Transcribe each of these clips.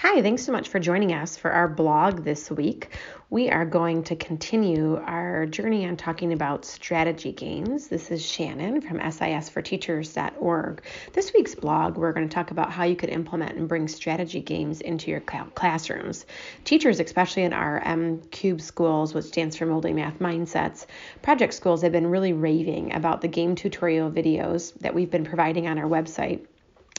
Hi, thanks so much for joining us for our blog this week. We are going to continue our journey on talking about strategy games. This is Shannon from SISforteachers.org. This week's blog, we're going to talk about how you could implement and bring strategy games into your classrooms. Teachers, especially in our M Cube schools, which stands for Molding Math Mindsets, project schools have been really raving about the game tutorial videos that we've been providing on our website.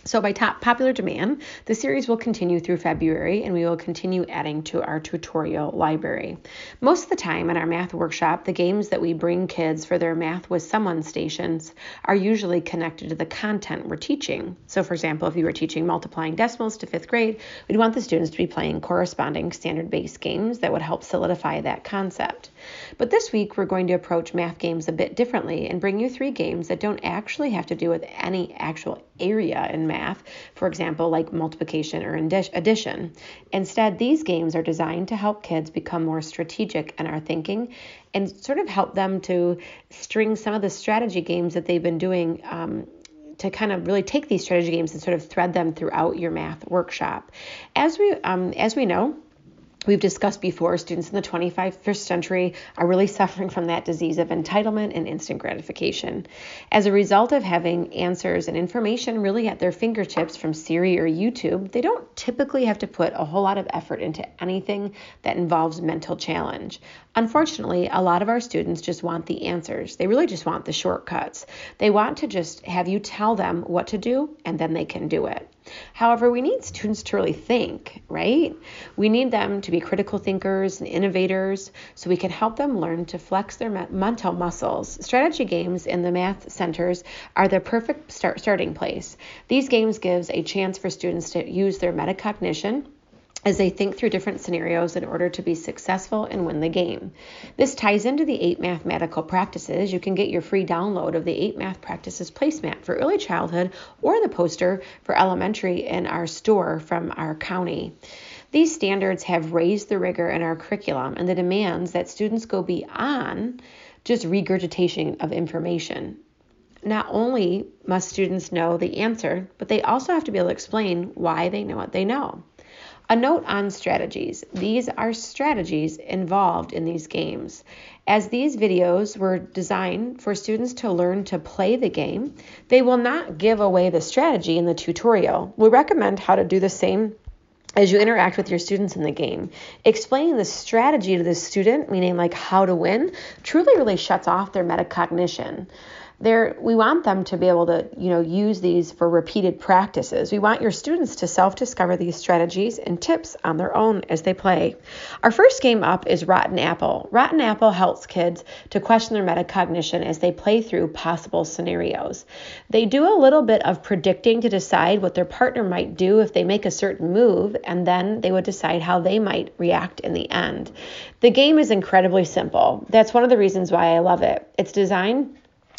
So, by top popular demand, the series will continue through February and we will continue adding to our tutorial library. Most of the time in our math workshop, the games that we bring kids for their Math with Someone stations are usually connected to the content we're teaching. So, for example, if you were teaching multiplying decimals to fifth grade, we'd want the students to be playing corresponding standard based games that would help solidify that concept. But this week, we're going to approach math games a bit differently and bring you three games that don't actually have to do with any actual area in math, for example, like multiplication or addition. Instead, these games are designed to help kids become more strategic in our thinking and sort of help them to string some of the strategy games that they've been doing. Um, to kind of really take these strategy games and sort of thread them throughout your math workshop. As we um, as we know, We've discussed before, students in the 21st century are really suffering from that disease of entitlement and instant gratification. As a result of having answers and information really at their fingertips from Siri or YouTube, they don't typically have to put a whole lot of effort into anything that involves mental challenge. Unfortunately, a lot of our students just want the answers. They really just want the shortcuts. They want to just have you tell them what to do and then they can do it. However, we need students to really think, right? We need them to be critical thinkers and innovators so we can help them learn to flex their mental muscles. Strategy games in the math centers are the perfect start starting place. These games gives a chance for students to use their metacognition as they think through different scenarios in order to be successful and win the game. This ties into the eight mathematical practices. You can get your free download of the eight math practices placemat for early childhood or the poster for elementary in our store from our county. These standards have raised the rigor in our curriculum and the demands that students go beyond just regurgitation of information. Not only must students know the answer, but they also have to be able to explain why they know what they know. A note on strategies. These are strategies involved in these games. As these videos were designed for students to learn to play the game, they will not give away the strategy in the tutorial. We recommend how to do the same as you interact with your students in the game. Explaining the strategy to the student, meaning like how to win, truly really shuts off their metacognition they're, we want them to be able to you know use these for repeated practices. We want your students to self-discover these strategies and tips on their own as they play. Our first game up is rotten apple. Rotten apple helps kids to question their metacognition as they play through possible scenarios. They do a little bit of predicting to decide what their partner might do if they make a certain move and then they would decide how they might react in the end. The game is incredibly simple. That's one of the reasons why i love it. It's designed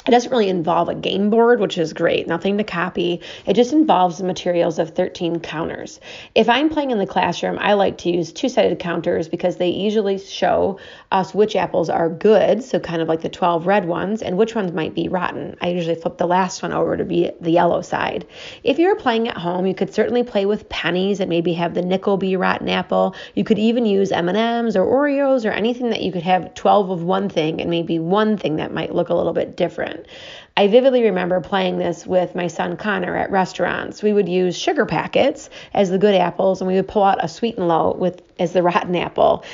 it doesn't really involve a game board, which is great, nothing to copy. It just involves the materials of 13 counters. If I'm playing in the classroom, I like to use two sided counters because they usually show us which apples are good, so kind of like the 12 red ones, and which ones might be rotten. I usually flip the last one over to be the yellow side. If you're playing at home, you could certainly play with pennies and maybe have the nickel be rotten apple. You could even use M&Ms or Oreos or anything that you could have 12 of one thing and maybe one thing that might look a little bit different. I vividly remember playing this with my son Connor at restaurants. We would use sugar packets as the good apples, and we would pull out a Sweet'N Low with as the rotten apple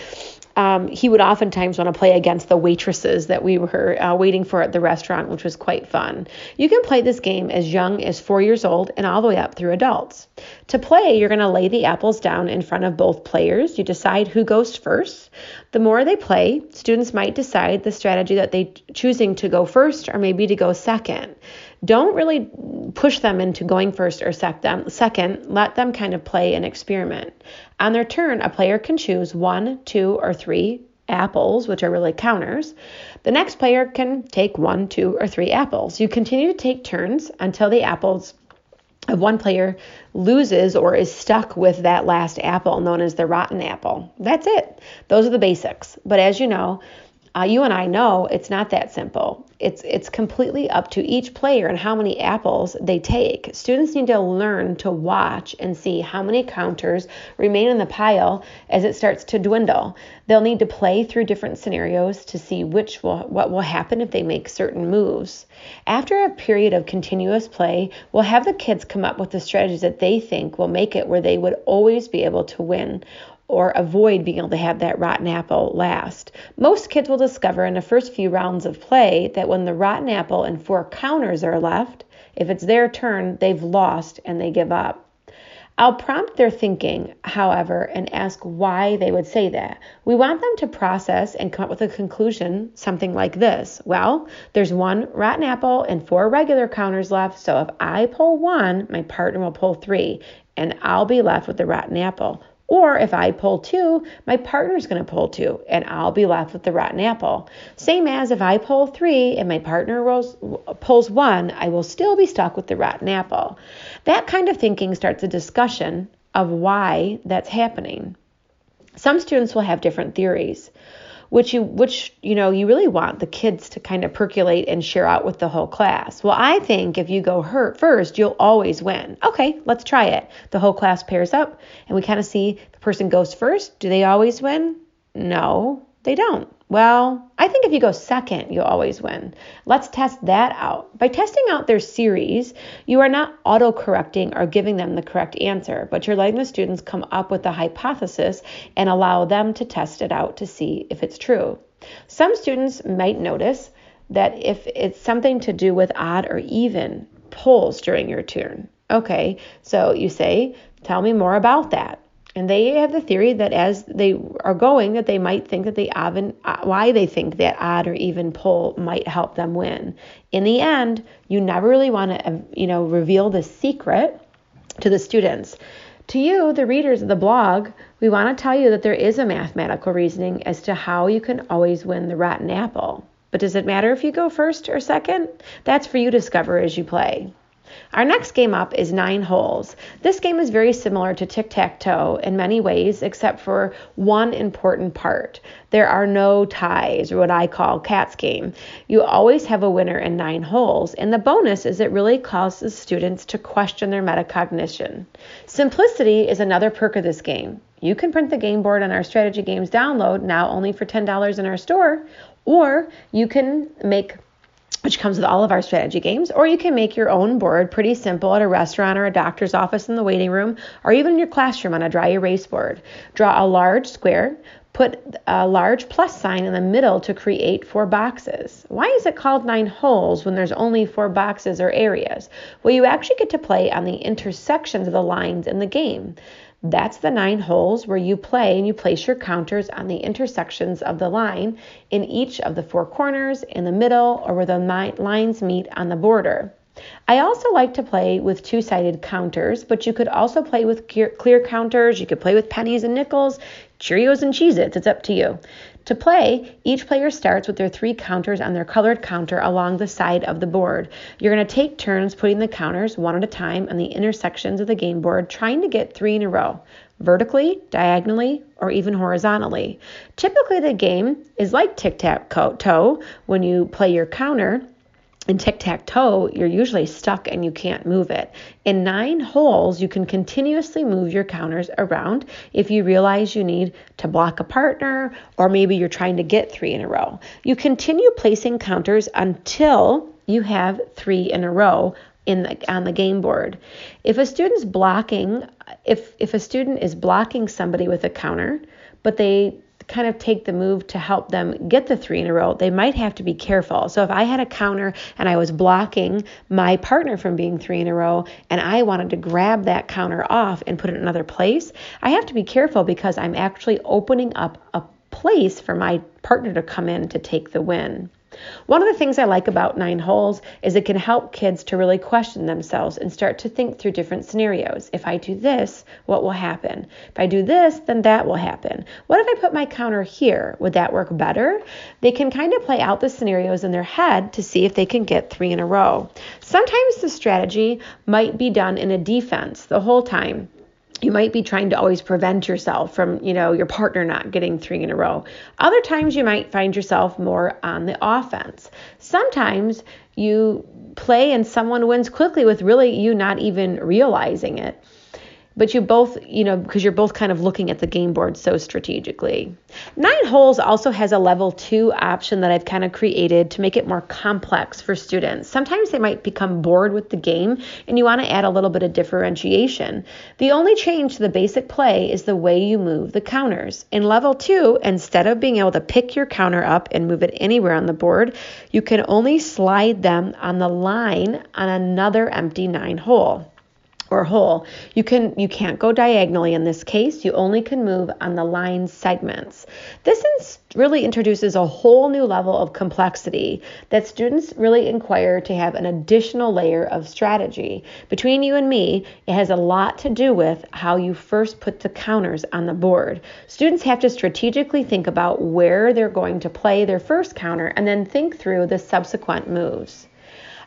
um, he would oftentimes want to play against the waitresses that we were uh, waiting for at the restaurant, which was quite fun. You can play this game as young as four years old and all the way up through adults. To play, you're going to lay the apples down in front of both players. You decide who goes first. The more they play, students might decide the strategy that they choosing to go first or maybe to go second don't really push them into going first or second. Let them kind of play and experiment. On their turn, a player can choose one, two, or three apples, which are really counters. The next player can take one, two, or three apples. You continue to take turns until the apples of one player loses or is stuck with that last apple known as the rotten apple. That's it. Those are the basics. But as you know, Uh, you and I know it's not that simple. It's it's completely up to each player and how many apples they take. Students need to learn to watch and see how many counters remain in the pile as it starts to dwindle. They'll need to play through different scenarios to see which will what will happen if they make certain moves. After a period of continuous play, we'll have the kids come up with the strategies that they think will make it where they would always be able to win or avoid being able to have that rotten apple last. Most kids will discover in the first few rounds of play that when the rotten apple and four counters are left, if it's their turn, they've lost and they give up. I'll prompt their thinking, however, and ask why they would say that. We want them to process and come up with a conclusion, something like this Well, there's one rotten apple and four regular counters left, so if I pull one, my partner will pull three, and I'll be left with the rotten apple. Or if I pull two, my partner's going to pull two, and I'll be left with the rotten apple. Same as if I pull three and my partner rolls, pulls one, I will still be stuck with the rotten apple. That kind of thinking starts a discussion of why that's happening. Some students will have different theories which you which you know you really want the kids to kind of percolate and share out with the whole class. Well, I think if you go hurt first, you'll always win. Okay, let's try it. The whole class pairs up and we kind of see the person goes first. Do they always win? No, they don't. Well, I think if you go second, you'll always win. Let's test that out. By testing out their series, you are not auto correcting or giving them the correct answer, but you're letting the students come up with a hypothesis and allow them to test it out to see if it's true. Some students might notice that if it's something to do with odd or even pulls during your turn. Okay, so you say, Tell me more about that. And they have the theory that as they are going, that they might think that the odd, why they think that odd or even pull might help them win. In the end, you never really want to, uh, you know, reveal the secret to the students. To you, the readers of the blog, we want to tell you that there is a mathematical reasoning as to how you can always win the rotten apple. But does it matter if you go first or second? That's for you to discover as you play. Our next game up is Nine Holes. This game is very similar to tic tac toe in many ways, except for one important part. There are no ties, or what I call cat's game. You always have a winner in nine holes, and the bonus is it really causes students to question their metacognition. Simplicity is another perk of this game. You can print the game board on our Strategy Games download, now only for $10 in our store, or you can make which comes with all of our strategy games, or you can make your own board pretty simple at a restaurant or a doctor's office in the waiting room, or even in your classroom on a dry erase board. Draw a large square, put a large plus sign in the middle to create four boxes. Why is it called nine holes when there's only four boxes or areas? Well, you actually get to play on the intersections of the lines in the game. That's the nine holes where you play and you place your counters on the intersections of the line in each of the four corners, in the middle, or where the lines meet on the border. I also like to play with two sided counters, but you could also play with clear counters. You could play with pennies and nickels, Cheerios and Cheez Its. It's up to you. To play, each player starts with their three counters on their colored counter along the side of the board. You're going to take turns putting the counters one at a time on the intersections of the game board, trying to get three in a row vertically, diagonally, or even horizontally. Typically, the game is like tic tac toe when you play your counter in tic tac toe, you're usually stuck and you can't move it. In nine holes, you can continuously move your counters around if you realize you need to block a partner or maybe you're trying to get three in a row. You continue placing counters until you have three in a row in the, on the game board. If a student's blocking, if if a student is blocking somebody with a counter, but they kind of take the move to help them get the three in a row, they might have to be careful. So if I had a counter and I was blocking my partner from being three in a row and I wanted to grab that counter off and put it in another place, I have to be careful because I'm actually opening up a place for my partner to come in to take the win. One of the things I like about Nine Holes is it can help kids to really question themselves and start to think through different scenarios. If I do this, what will happen? If I do this, then that will happen. What if I put my counter here? Would that work better? They can kind of play out the scenarios in their head to see if they can get three in a row. Sometimes the strategy might be done in a defense the whole time you might be trying to always prevent yourself from, you know, your partner not getting three in a row. Other times you might find yourself more on the offense. Sometimes you play and someone wins quickly with really you not even realizing it but you both, you know, because you're both kind of looking at the game board so strategically. Nine Holes also has a level two option that I've kind of created to make it more complex for students. Sometimes they might become bored with the game and you want to add a little bit of differentiation. The only change to the basic play is the way you move the counters. In level two, instead of being able to pick your counter up and move it anywhere on the board, you can only slide them on the line on another empty nine hole or hole. You can you can't go diagonally in this case. You only can move on the line segments. This is, really introduces a whole new level of complexity that students really inquire to have an additional layer of strategy. Between you and me, it has a lot to do with how you first put the counters on the board. Students have to strategically think about where they're going to play their first counter and then think through the subsequent moves.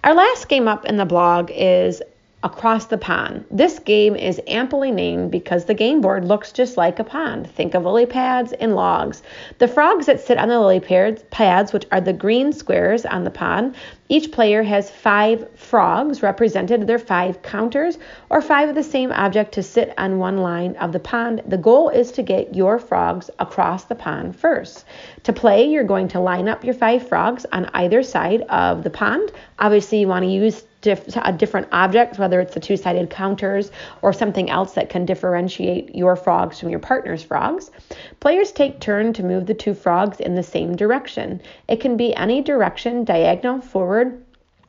Our last game up in the blog is across the pond. This game is amply named because the game board looks just like a pond. Think of lily pads and logs. The frogs that sit on the lily pads, which are the green squares on the pond, each player has five frogs represented, their five counters, or five of the same object to sit on one line of the pond. The goal is to get your frogs across the pond first. To play, you're going to line up your five frogs on either side of the pond. Obviously, you want to use diff- a different object, whether it's the two sided counters or something else that can differentiate your frogs from your partner's frogs. Players take turn to move the two frogs in the same direction. It can be any direction, diagonal, forward,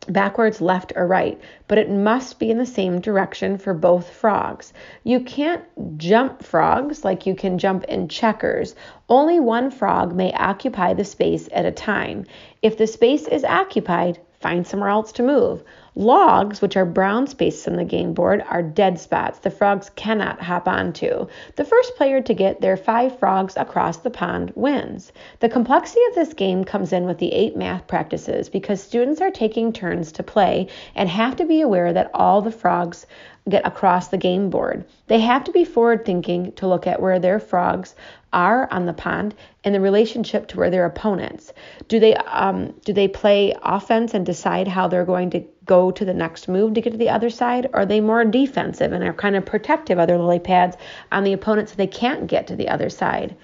backwards, left, or right, but it must be in the same direction for both frogs. You can't jump frogs like you can jump in checkers. Only one frog may occupy the space at a time. If the space is occupied, find somewhere else to move. Logs, which are brown spaces on the game board, are dead spots the frogs cannot hop onto. The first player to get their five frogs across the pond wins. The complexity of this game comes in with the eight math practices because students are taking turns to play and have to be aware that all the frogs get across the game board. They have to be forward thinking to look at where their frogs are on the pond and the relationship to where their opponents. Do they um, do they play offense and decide how they're going to go to the next move to get to the other side? Or are they more defensive and are kind of protective of their lily pads on the opponent so they can't get to the other side?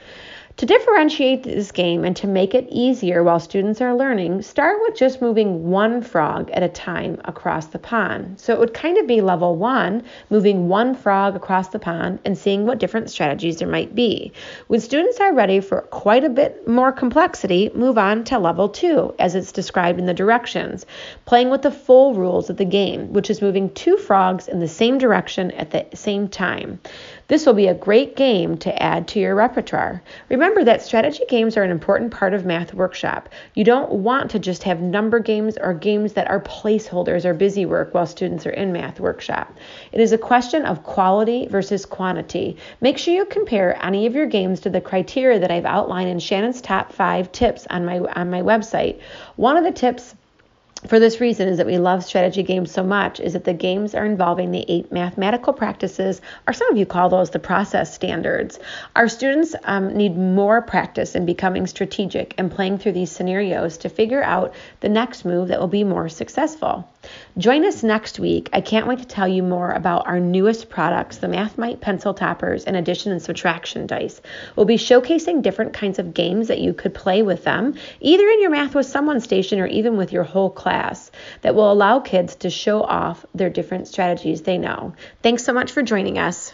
To differentiate this game and to make it easier while students are learning, start with just moving one frog at a time across the pond. So it would kind of be level one, moving one frog across the pond and seeing what different strategies there might be. When students are ready for quite a bit more complexity, move on to level two, as it's described in the directions, playing with the full rules of the game, which is moving two frogs in the same direction at the same time. This will be a great game to add to your repertoire. Remember that strategy games are an important part of Math Workshop. You don't want to just have number games or games that are placeholders or busy work while students are in Math Workshop. It is a question of quality versus quantity. Make sure you compare any of your games to the criteria that I've outlined in Shannon's top five tips on my on my website. One of the tips for this reason is that we love strategy games so much is that the games are involving the eight mathematical practices or some of you call those the process standards. Our students um, need more practice in becoming strategic and playing through these scenarios to figure out the next move that will be more successful. Join us next week. I can't wait to tell you more about our newest products the mathmite pencil toppers and addition and subtraction dice. We'll be showcasing different kinds of games that you could play with them either in your math with someone station or even with your whole class class that will allow kids to show off their different strategies they know. Thanks so much for joining us.